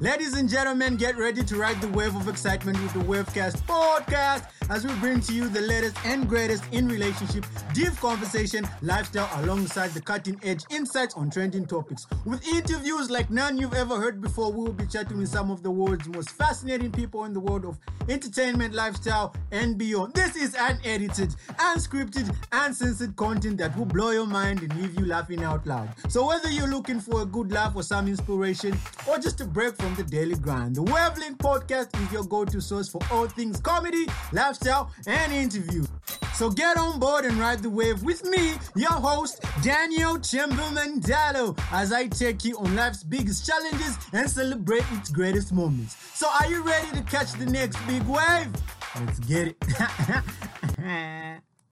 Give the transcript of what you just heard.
Ladies and gentlemen, get ready to ride the wave of excitement with the Wavelink podcast as we bring to you the latest and greatest in relationship, deep conversation, lifestyle, alongside the cutting edge insights on trending topics. With interviews like none you've ever heard before, we will be chatting with some of the world's most fascinating people in the world of entertainment, lifestyle, and beyond. This is unedited, unscripted, uncensored content that will blow your mind and leave you laughing out loud. So, whether you're looking for a good laugh or some inspiration, or just a break from the daily grind, the Wavelink Podcast is your go to source for all things comedy, lifestyle, and interview. So get on board and ride the wave with me, your host, Daniel Chembe Mandalo, as I take you on life's biggest challenges and celebrate its greatest moments. So are you ready to catch the next big wave? Let's get it.